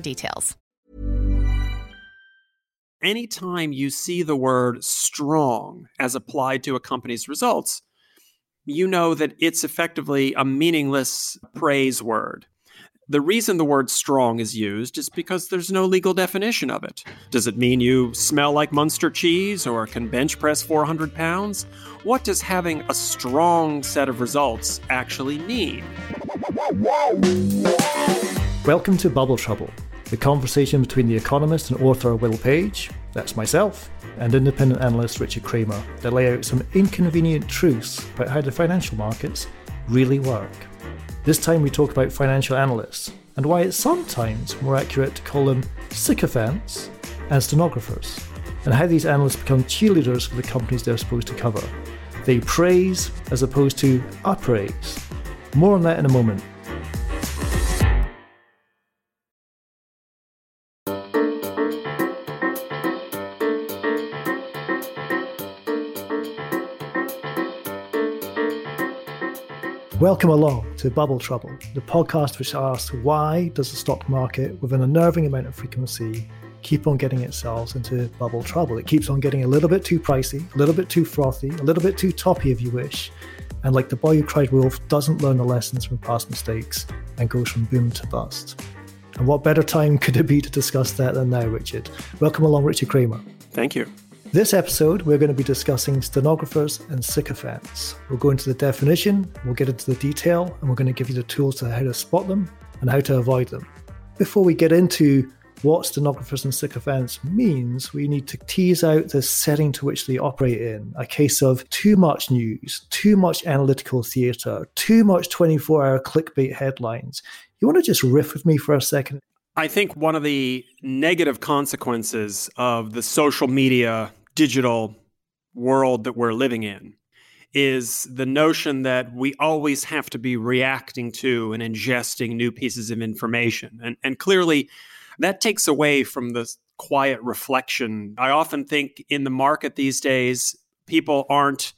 details. Anytime you see the word strong as applied to a company's results, you know that it's effectively a meaningless praise word. The reason the word strong is used is because there's no legal definition of it. Does it mean you smell like Munster cheese or can bench press 400 pounds? What does having a strong set of results actually mean? Welcome to Bubble Trouble, the conversation between the economist and author Will Page, that's myself, and independent analyst Richard Kramer that lay out some inconvenient truths about how the financial markets really work. This time we talk about financial analysts and why it's sometimes more accurate to call them sycophants and stenographers, and how these analysts become cheerleaders for the companies they're supposed to cover. They praise as opposed to appraise. More on that in a moment. Welcome along to Bubble Trouble, the podcast which asks why does the stock market, with an unnerving amount of frequency, keep on getting itself into bubble trouble? It keeps on getting a little bit too pricey, a little bit too frothy, a little bit too toppy if you wish, and like the boy who cried wolf, doesn't learn the lessons from past mistakes and goes from boom to bust. And what better time could it be to discuss that than now, Richard? Welcome along, Richard Kramer. Thank you. This episode, we're going to be discussing stenographers and sycophants. We'll go into the definition, we'll get into the detail, and we're going to give you the tools to how to spot them and how to avoid them. Before we get into what stenographers and sycophants means, we need to tease out the setting to which they operate in. A case of too much news, too much analytical theatre, too much 24 hour clickbait headlines. You want to just riff with me for a second? I think one of the negative consequences of the social media digital world that we're living in is the notion that we always have to be reacting to and ingesting new pieces of information. And, and clearly, that takes away from the quiet reflection. I often think in the market these days, people aren't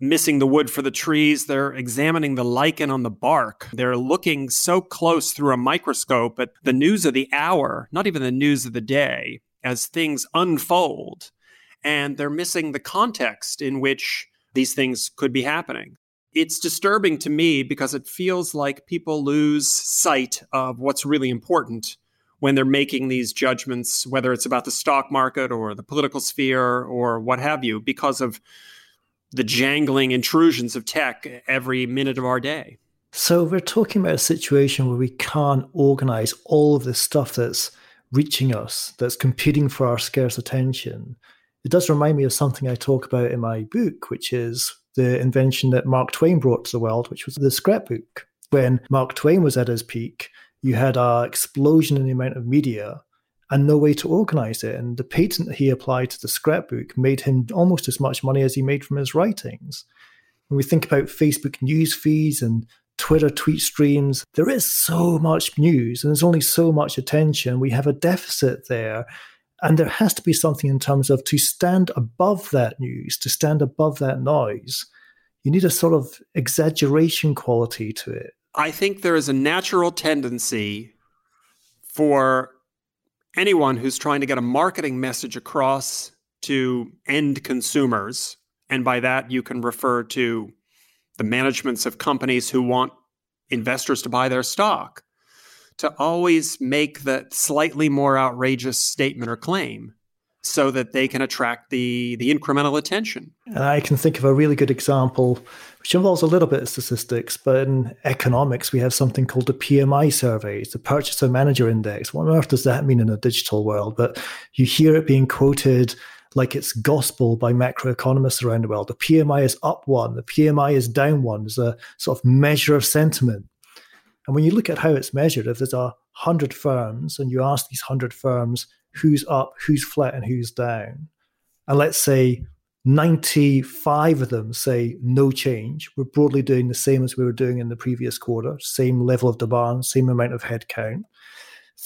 missing the wood for the trees. They're examining the lichen on the bark. They're looking so close through a microscope at the news of the hour, not even the news of the day, as things unfold and they're missing the context in which these things could be happening. It's disturbing to me because it feels like people lose sight of what's really important when they're making these judgments, whether it's about the stock market or the political sphere or what have you, because of the jangling intrusions of tech every minute of our day. So, we're talking about a situation where we can't organize all of the stuff that's reaching us, that's competing for our scarce attention it does remind me of something I talk about in my book, which is the invention that Mark Twain brought to the world, which was the scrapbook. When Mark Twain was at his peak, you had an explosion in the amount of media and no way to organize it. And the patent that he applied to the scrapbook made him almost as much money as he made from his writings. When we think about Facebook news feeds and Twitter tweet streams, there is so much news and there's only so much attention. We have a deficit there and there has to be something in terms of to stand above that news, to stand above that noise. You need a sort of exaggeration quality to it. I think there is a natural tendency for anyone who's trying to get a marketing message across to end consumers. And by that, you can refer to the managements of companies who want investors to buy their stock to always make the slightly more outrageous statement or claim so that they can attract the the incremental attention. And I can think of a really good example which involves a little bit of statistics, but in economics we have something called the PMI surveys, the Purchaser Manager Index. What on earth does that mean in a digital world? But you hear it being quoted like it's gospel by macroeconomists around the world. The PMI is up one, the PMI is down one. It's a sort of measure of sentiment. And when you look at how it's measured, if there's a hundred firms and you ask these hundred firms who's up, who's flat, and who's down, and let's say 95 of them say no change. We're broadly doing the same as we were doing in the previous quarter, same level of demand, same amount of headcount.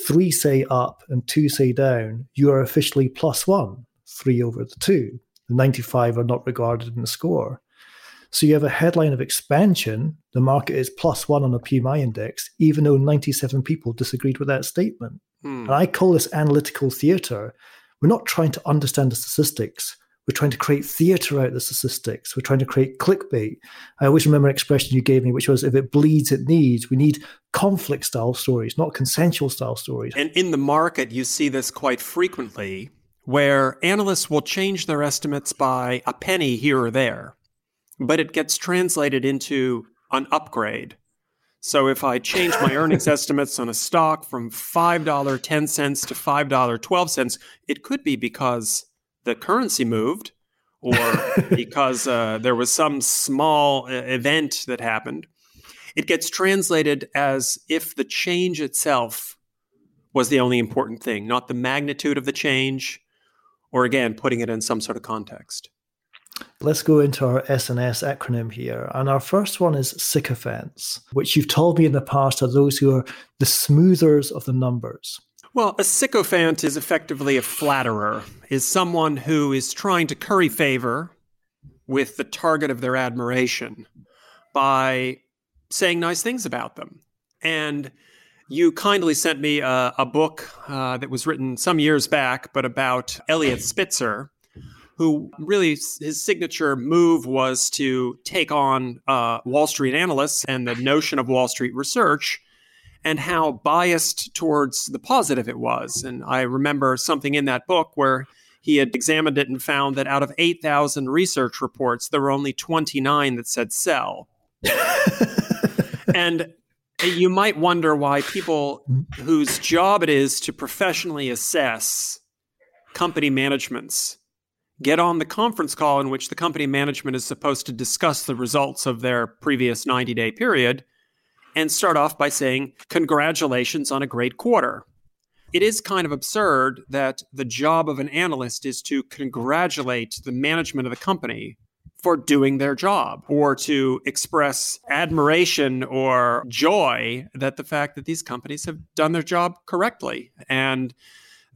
Three say up and two say down. You are officially plus one, three over the two. The 95 are not regarded in the score. So you have a headline of expansion. The market is plus one on a PMI index, even though 97 people disagreed with that statement. Hmm. And I call this analytical theater. We're not trying to understand the statistics. We're trying to create theater out of the statistics. We're trying to create clickbait. I always remember an expression you gave me, which was if it bleeds, it needs. We need conflict style stories, not consensual style stories. And in the market, you see this quite frequently where analysts will change their estimates by a penny here or there, but it gets translated into an upgrade. So if I change my earnings estimates on a stock from $5.10 to $5.12, it could be because the currency moved or because uh, there was some small uh, event that happened. It gets translated as if the change itself was the only important thing, not the magnitude of the change, or again, putting it in some sort of context. Let's go into our SNS acronym here. And our first one is sycophants, which you've told me in the past are those who are the smoothers of the numbers. Well, a sycophant is effectively a flatterer, is someone who is trying to curry favor with the target of their admiration by saying nice things about them. And you kindly sent me a, a book uh, that was written some years back, but about Eliot Spitzer, who really his signature move was to take on uh, Wall Street analysts and the notion of Wall Street research and how biased towards the positive it was. And I remember something in that book where he had examined it and found that out of 8,000 research reports, there were only 29 that said sell. and you might wonder why people whose job it is to professionally assess company managements get on the conference call in which the company management is supposed to discuss the results of their previous 90 day period and start off by saying, Congratulations on a great quarter. It is kind of absurd that the job of an analyst is to congratulate the management of the company for doing their job or to express admiration or joy that the fact that these companies have done their job correctly. And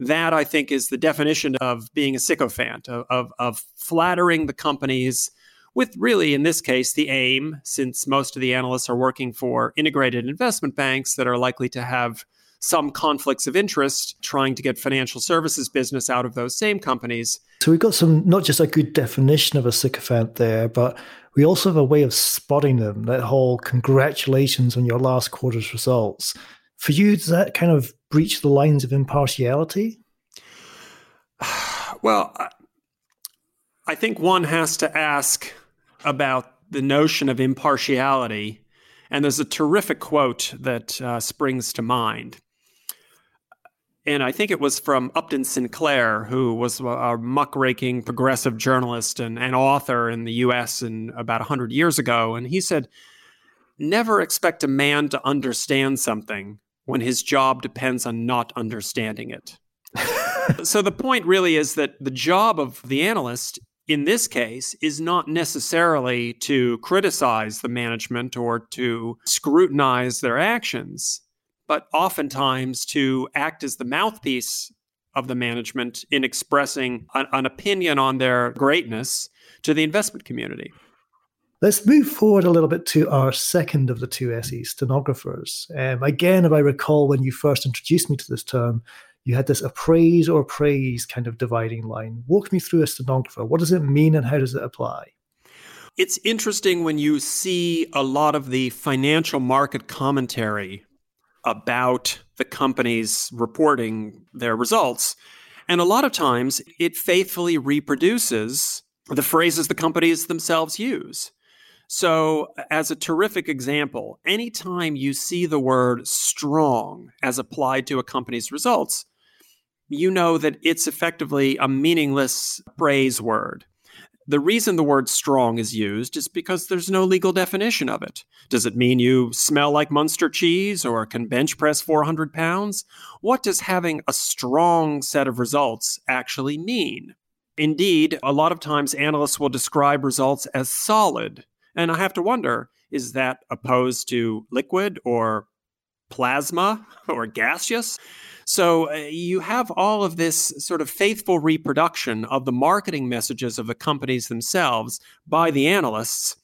that, I think, is the definition of being a sycophant, of, of, of flattering the companies with really, in this case, the aim, since most of the analysts are working for integrated investment banks that are likely to have some conflicts of interest trying to get financial services business out of those same companies. So we've got some, not just a good definition of a sycophant there, but we also have a way of spotting them. That whole congratulations on your last quarter's results. For you, does that kind of breach the lines of impartiality? Well, I think one has to ask about the notion of impartiality. And there's a terrific quote that uh, springs to mind. And I think it was from Upton Sinclair, who was a muckraking progressive journalist and, and author in the US in about 100 years ago. And he said, Never expect a man to understand something when his job depends on not understanding it. so the point really is that the job of the analyst in this case is not necessarily to criticize the management or to scrutinize their actions, but oftentimes to act as the mouthpiece of the management in expressing an, an opinion on their greatness to the investment community. Let's move forward a little bit to our second of the two SEs, stenographers. Um, again, if I recall when you first introduced me to this term, you had this appraise or praise kind of dividing line. Walk me through a stenographer. What does it mean and how does it apply? It's interesting when you see a lot of the financial market commentary about the companies reporting their results. And a lot of times it faithfully reproduces the phrases the companies themselves use. So, as a terrific example, anytime you see the word strong as applied to a company's results, you know that it's effectively a meaningless phrase word. The reason the word strong is used is because there's no legal definition of it. Does it mean you smell like Munster cheese or can bench press 400 pounds? What does having a strong set of results actually mean? Indeed, a lot of times analysts will describe results as solid and I have to wonder is that opposed to liquid or plasma or gaseous? So uh, you have all of this sort of faithful reproduction of the marketing messages of the companies themselves by the analysts,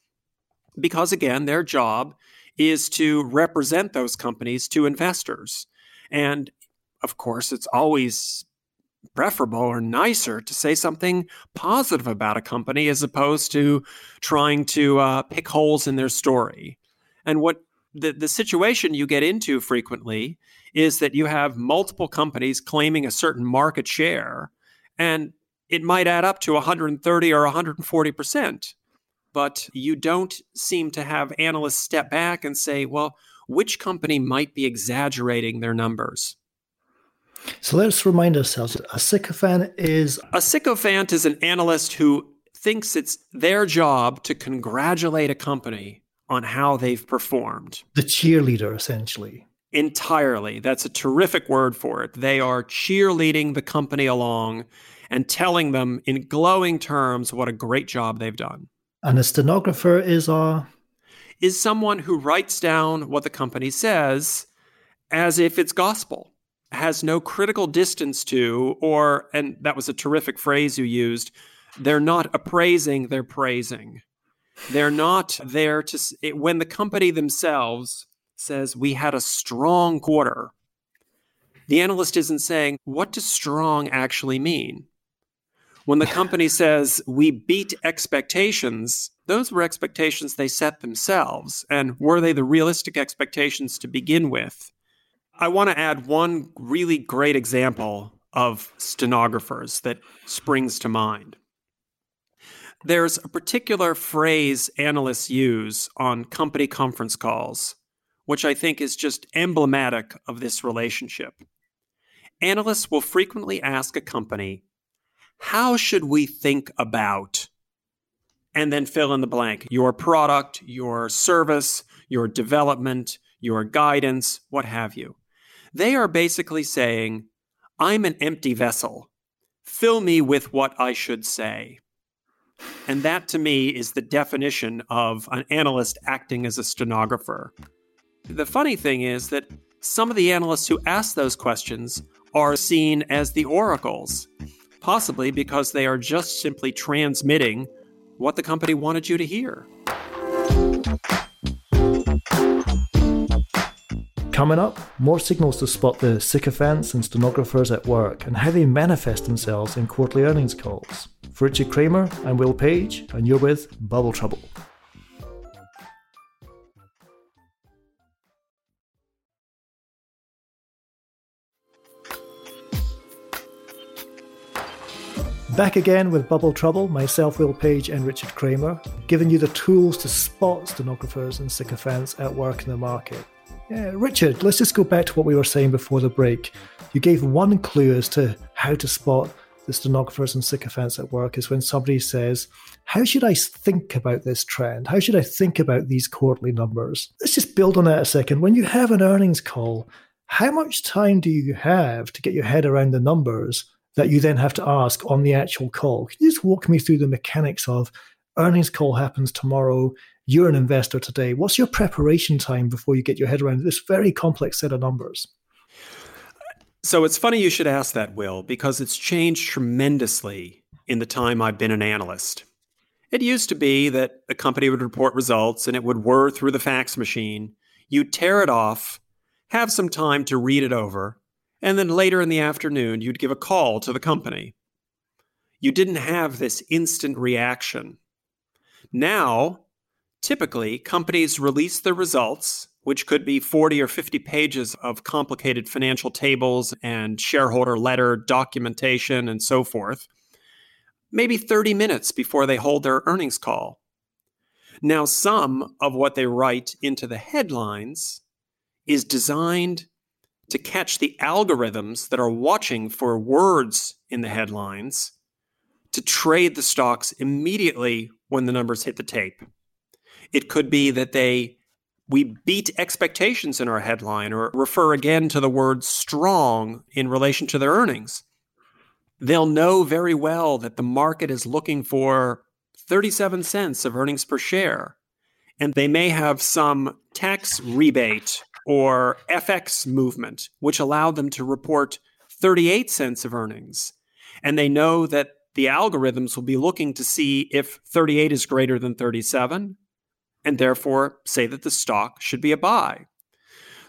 because again, their job is to represent those companies to investors. And of course, it's always preferable or nicer to say something positive about a company as opposed to trying to uh, pick holes in their story. And what the, the situation you get into frequently is that you have multiple companies claiming a certain market share, and it might add up to 130 or 140 percent. But you don't seem to have analysts step back and say, well, which company might be exaggerating their numbers? So let's remind ourselves a sycophant is. A sycophant is an analyst who thinks it's their job to congratulate a company on how they've performed. The cheerleader, essentially. Entirely. That's a terrific word for it. They are cheerleading the company along and telling them in glowing terms what a great job they've done. And a stenographer is a. Is someone who writes down what the company says as if it's gospel has no critical distance to, or, and that was a terrific phrase you used, they're not appraising, they're praising. They're not there to, when the company themselves says, we had a strong quarter, the analyst isn't saying, what does strong actually mean? When the company says, we beat expectations, those were expectations they set themselves. And were they the realistic expectations to begin with? I want to add one really great example of stenographers that springs to mind. There's a particular phrase analysts use on company conference calls, which I think is just emblematic of this relationship. Analysts will frequently ask a company, How should we think about? And then fill in the blank your product, your service, your development, your guidance, what have you. They are basically saying, I'm an empty vessel. Fill me with what I should say. And that to me is the definition of an analyst acting as a stenographer. The funny thing is that some of the analysts who ask those questions are seen as the oracles, possibly because they are just simply transmitting what the company wanted you to hear. Coming up, more signals to spot the sycophants and stenographers at work and how they manifest themselves in quarterly earnings calls. For Richard Kramer, I'm Will Page, and you're with Bubble Trouble. Back again with Bubble Trouble, myself, Will Page, and Richard Kramer, giving you the tools to spot stenographers and sycophants at work in the market. Yeah, Richard, let's just go back to what we were saying before the break. You gave one clue as to how to spot the stenographers and sycophants at work is when somebody says, How should I think about this trend? How should I think about these quarterly numbers? Let's just build on that a second. When you have an earnings call, how much time do you have to get your head around the numbers that you then have to ask on the actual call? Can you just walk me through the mechanics of earnings call happens tomorrow? you're an investor today. What's your preparation time before you get your head around this very complex set of numbers? So it's funny you should ask that, Will, because it's changed tremendously in the time I've been an analyst. It used to be that a company would report results and it would whir through the fax machine. You'd tear it off, have some time to read it over, and then later in the afternoon, you'd give a call to the company. You didn't have this instant reaction. Now, Typically, companies release their results which could be 40 or 50 pages of complicated financial tables and shareholder letter documentation and so forth, maybe 30 minutes before they hold their earnings call. Now, some of what they write into the headlines is designed to catch the algorithms that are watching for words in the headlines to trade the stocks immediately when the numbers hit the tape. It could be that they we beat expectations in our headline or refer again to the word strong in relation to their earnings. They'll know very well that the market is looking for 37 cents of earnings per share. And they may have some tax rebate or FX movement, which allowed them to report 38 cents of earnings. And they know that the algorithms will be looking to see if 38 is greater than 37 and therefore say that the stock should be a buy.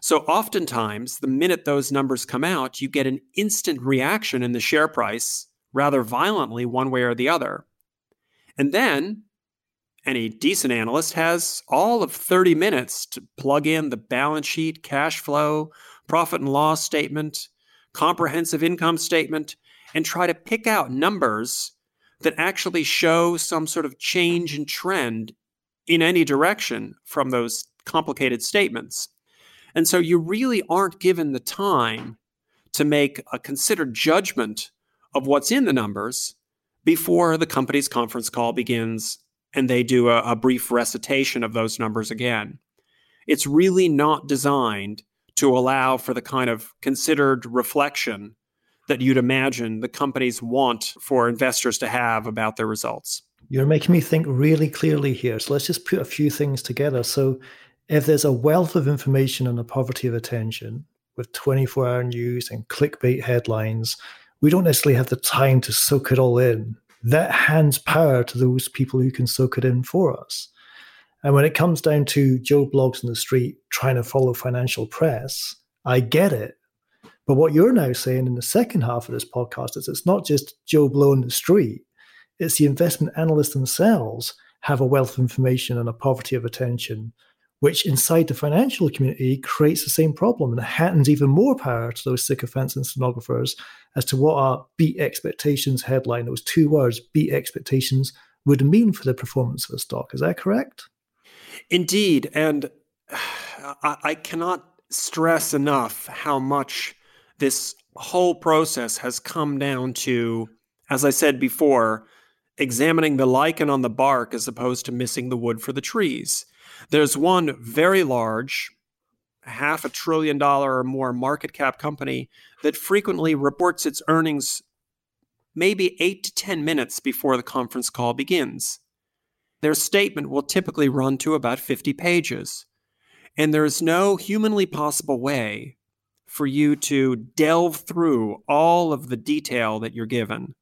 So oftentimes, the minute those numbers come out, you get an instant reaction in the share price, rather violently, one way or the other. And then any decent analyst has all of 30 minutes to plug in the balance sheet, cash flow, profit and loss statement, comprehensive income statement, and try to pick out numbers that actually show some sort of change in trend in any direction from those complicated statements. And so you really aren't given the time to make a considered judgment of what's in the numbers before the company's conference call begins and they do a, a, brief recitation of those numbers again. It's really not designed to allow for the kind of considered reflection that you'd imagine the companies want for investors to have about their results. You're making me think really clearly here. So let's just put a few things together. So, if there's a wealth of information and a poverty of attention with 24 hour news and clickbait headlines, we don't necessarily have the time to soak it all in. That hands power to those people who can soak it in for us. And when it comes down to Joe Bloggs in the street trying to follow financial press, I get it. But what you're now saying in the second half of this podcast is it's not just Joe Blow in the street it's the investment analysts themselves have a wealth of information and a poverty of attention, which inside the financial community creates the same problem and hands even more power to those sycophants and stenographers as to what a beat expectations headline, those two words, beat expectations, would mean for the performance of a stock. Is that correct? Indeed. And I cannot stress enough how much this whole process has come down to, as I said before, examining the lichen on the bark as opposed to missing the wood for the trees. There's one very large, half a trillion dollar or more market cap company that frequently reports its earnings maybe eight to 10 minutes before the conference call begins. Their statement will typically run to about 50 pages. And there is no humanly possible way for you to delve through all of the detail that you're given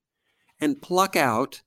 and pluck out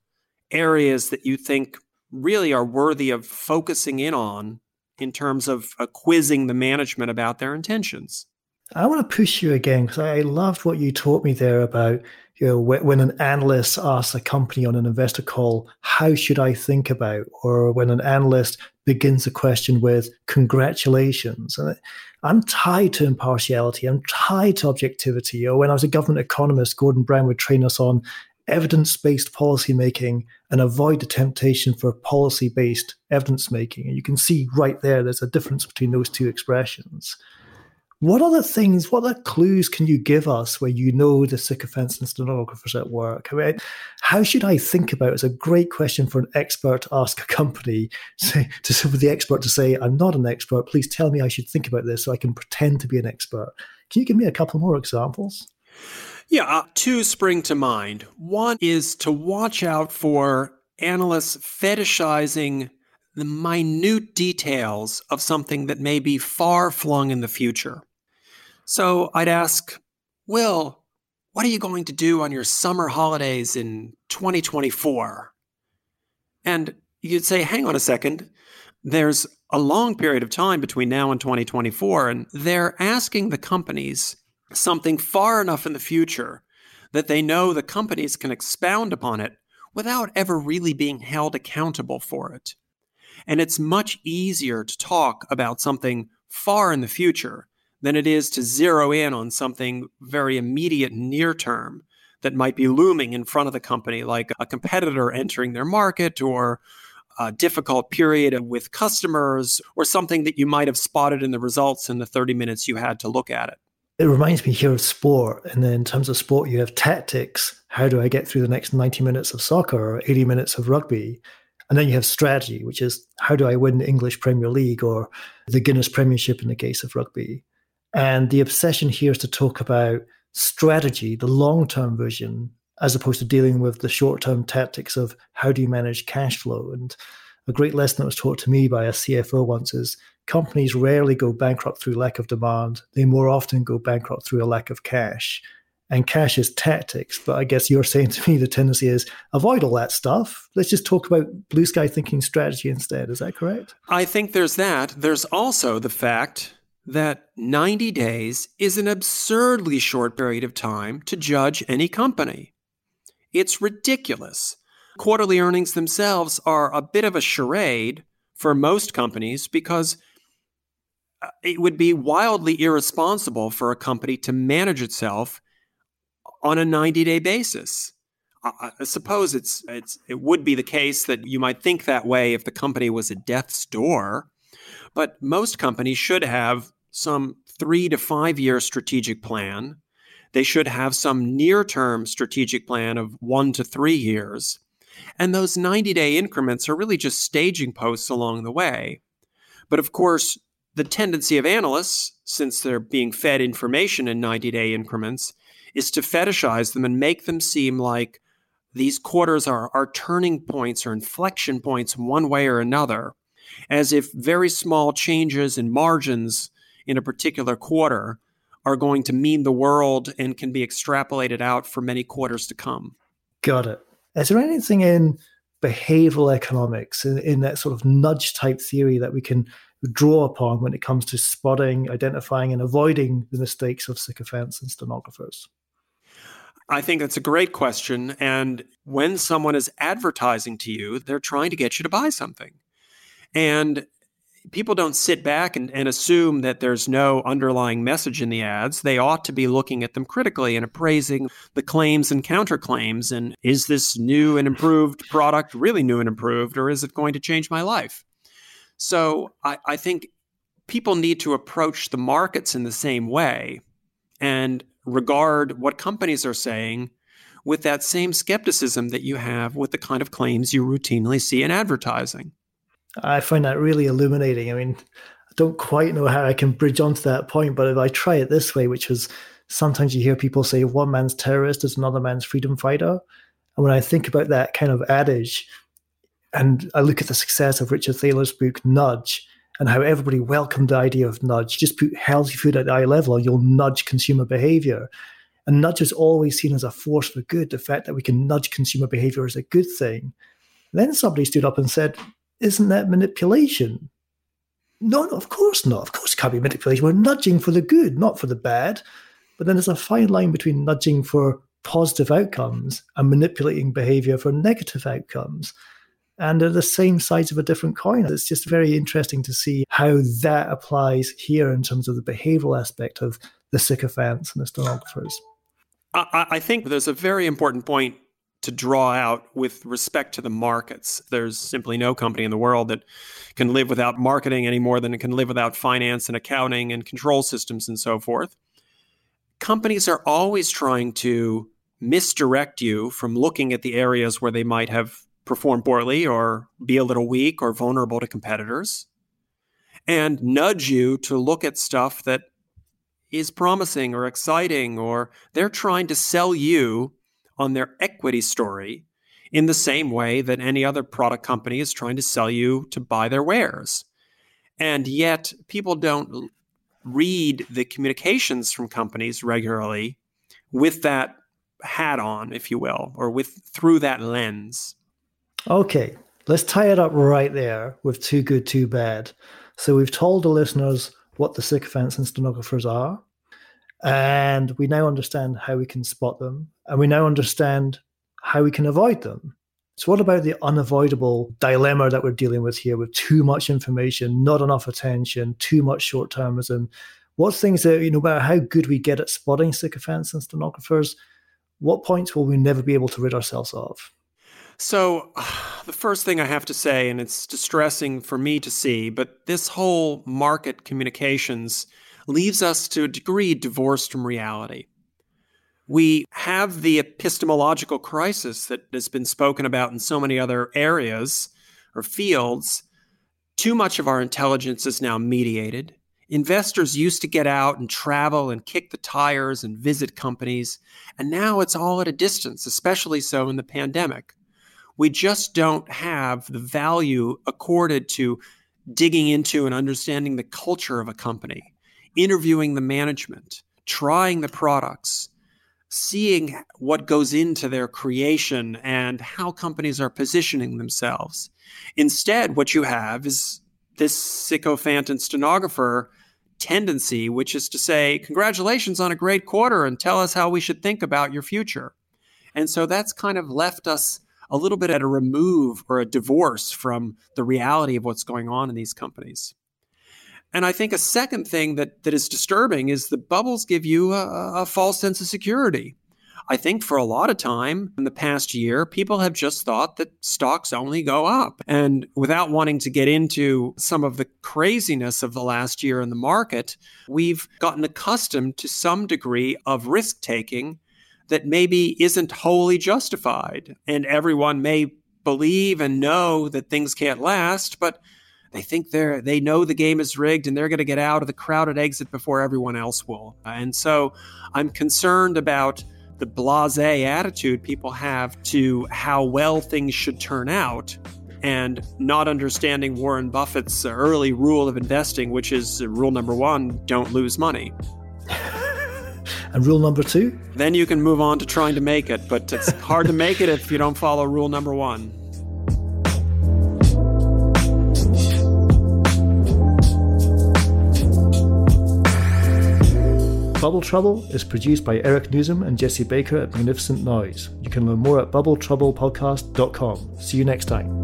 areas that you think really are worthy of focusing in on in terms of uh, quizzing the management about their intentions? I want to push you again because I loved what you taught me there about you know when an analyst asks a company on an investor call, how should I think about, or when an analyst begins a question with congratulations. And I'm tied to impartiality. I'm tied to objectivity. Or when I was a government economist, Gordon Brown would train us on evidence based policy making and avoid the temptation for policy based evidence making. And you can see right there, there's a difference between those two expressions. What other things, what other clues can you give us where you know the sycophants and stenographers at work? I mean, how should I think about it? It's a great question for an expert to ask a company, say, to for the expert to say, I'm not an expert, please tell me I should think about this so I can pretend to be an expert. Can you give me a couple more examples? Yeah, uh, two spring to mind. One is to watch out for analysts fetishizing the minute details of something that may be far flung in the future. So I'd ask, Will, what are you going to do on your summer holidays in 2024? And you'd say, hang on a second. There's a long period of time between now and 2024, and they're asking the companies something far enough in the future that they know the companies can expound upon it without ever really being held accountable for it. And it's much easier to talk about something far in the future than it is to zero in on something very immediate near term that might be looming in front of the company, like a competitor entering their market or a difficult period with customers or something that you might have spotted in the results in the 30 minutes you had to look at it. It reminds me here of sport. And then in terms of sport, you have tactics. How do I get through the next 90 minutes of soccer or 80 minutes of rugby? And then you have strategy, which is how do I win the English Premier League or the Guinness Premiership in the case of rugby? And the obsession here is to talk about strategy, the long term vision, as opposed to dealing with the short term tactics of how do you manage cash flow. And a great lesson that was taught to me by a CFO once is companies rarely go bankrupt through lack of demand. They more often go bankrupt through a lack of cash. And cash is tactics, but I guess you're saying to me the tendency is avoid all that stuff. Let's just talk about blue sky thinking strategy instead. Is that correct? I think there's that. There's also the fact that 90 days is an absurdly short period of time to judge any company. It's ridiculous. Quarterly earnings themselves are a bit of a charade for most companies because uh, it would be wildly irresponsible for a company to manage itself on a 90 day basis. I suppose it's, it's, it would be the case that you might think that way if the company was at death's door, but most companies should have some three to five year strategic plan they should have some near term strategic plan of one to three years. And those 90 day increments are really just staging posts along the way. But of course, the tendency of analysts, since they're being fed information in 90 day increments, is to fetishize them and make them seem like these quarters are, are turning points or inflection points one way or another, as if very small changes in margins in a particular quarter are going to mean the world and can be extrapolated out for many quarters to come. Got it. Is there anything in behavioral economics, in, in that sort of nudge type theory that we can draw upon when it comes to spotting, identifying, and avoiding the mistakes of sycophants and stenographers? I think that's a great question. And when someone is advertising to you, they're trying to get you to buy something. And people don't sit back and, and assume that there's no underlying message in the ads. They ought to be looking at them critically and appraising the claims and counterclaims. And is this new and improved product really new and improved, or is it going to change my life? So I, I think people need to approach the markets in the same way and regard what companies are saying with that same skepticism that you have with the kind of claims you routinely see in advertising. I find that really illuminating. I mean, I don't quite know how I can bridge onto that point, but if I try it this way, which is sometimes you hear people say one man's terrorist is another man's freedom fighter. And when I think about that kind of adage, and I look at the success of Richard Thaler's book, Nudge, and how everybody welcomed the idea of nudge. Just put healthy food at eye level and you'll nudge consumer behavior. And nudge is always seen as a force for good. The fact that we can nudge consumer behavior is a good thing. then somebody stood up and said, isn't that manipulation? No, no, of course not. Of course it can't be manipulation. We're nudging for the good, not for the bad. But then there's a fine line between nudging for positive outcomes and manipulating behavior for negative outcomes. And they're the same sides of a different coin. It's just very interesting to see how that applies here in terms of the behavioral aspect of the sycophants and the stenographers. I, I think there's a very important point to draw out with respect to the markets. There's simply no company in the world that can live without marketing any more than it can live without finance and accounting and control systems and so forth. Companies are always trying to misdirect you from looking at the areas where they might have performed poorly or be a little weak or vulnerable to competitors and nudge you to look at stuff that is promising or exciting or they're trying to sell you on their equity story in the same way that any other product company is trying to sell you to buy their wares. And yet, people don't read the communications from companies regularly with that hat on, if you will, or with through that lens. Okay, let's tie it up right there with too good, too bad. So we've told the listeners what the sycophants and stenographers are. And we now understand how we can spot them, and we now understand how we can avoid them. So, what about the unavoidable dilemma that we're dealing with here with too much information, not enough attention, too much short termism? What things that, you know, no matter how good we get at spotting sycophants and stenographers, what points will we never be able to rid ourselves of? So, the first thing I have to say, and it's distressing for me to see, but this whole market communications leaves us to a degree divorced from reality. We have the epistemological crisis that has been spoken about in so many other areas or fields. Too much of our intelligence is now mediated. Investors used to get out and travel and kick the tires and visit companies, and now it's all at a distance, especially so in the pandemic. We just don't have the value accorded to digging into and understanding the culture of a company, interviewing the management, trying the products, seeing what goes into their creation and how companies are positioning themselves. Instead, what you have is this sycophant and stenographer tendency, which is to say, Congratulations on a great quarter and tell us how we should think about your future. And so that's kind of left us a little bit at a remove or a divorce from the reality of what's going on in these companies. And I think a second thing that, that is disturbing is the bubbles give you a, a false sense of security. I think for a lot of time in the past year, people have just thought that stocks only go up. And without wanting to get into some of the craziness of the last year in the market, we've gotten accustomed to some degree of risk taking that maybe isn't wholly justified. And everyone may believe and know that things can't last, but they think they're they know the game is rigged and they're going to get out of the crowded exit before everyone else will. And so I'm concerned about the blasé attitude people have to how well things should turn out and not understanding Warren Buffett's early rule of investing, which is rule number one don't lose money. and rule number two? Then you can move on to trying to make it, but it's hard to make it if you don't follow rule number one. Bubble Trouble is produced by Eric Nuzum and Jesse Baker at Magnificent Noise. You can learn more at bubbletroublepodcast.com. See you next time.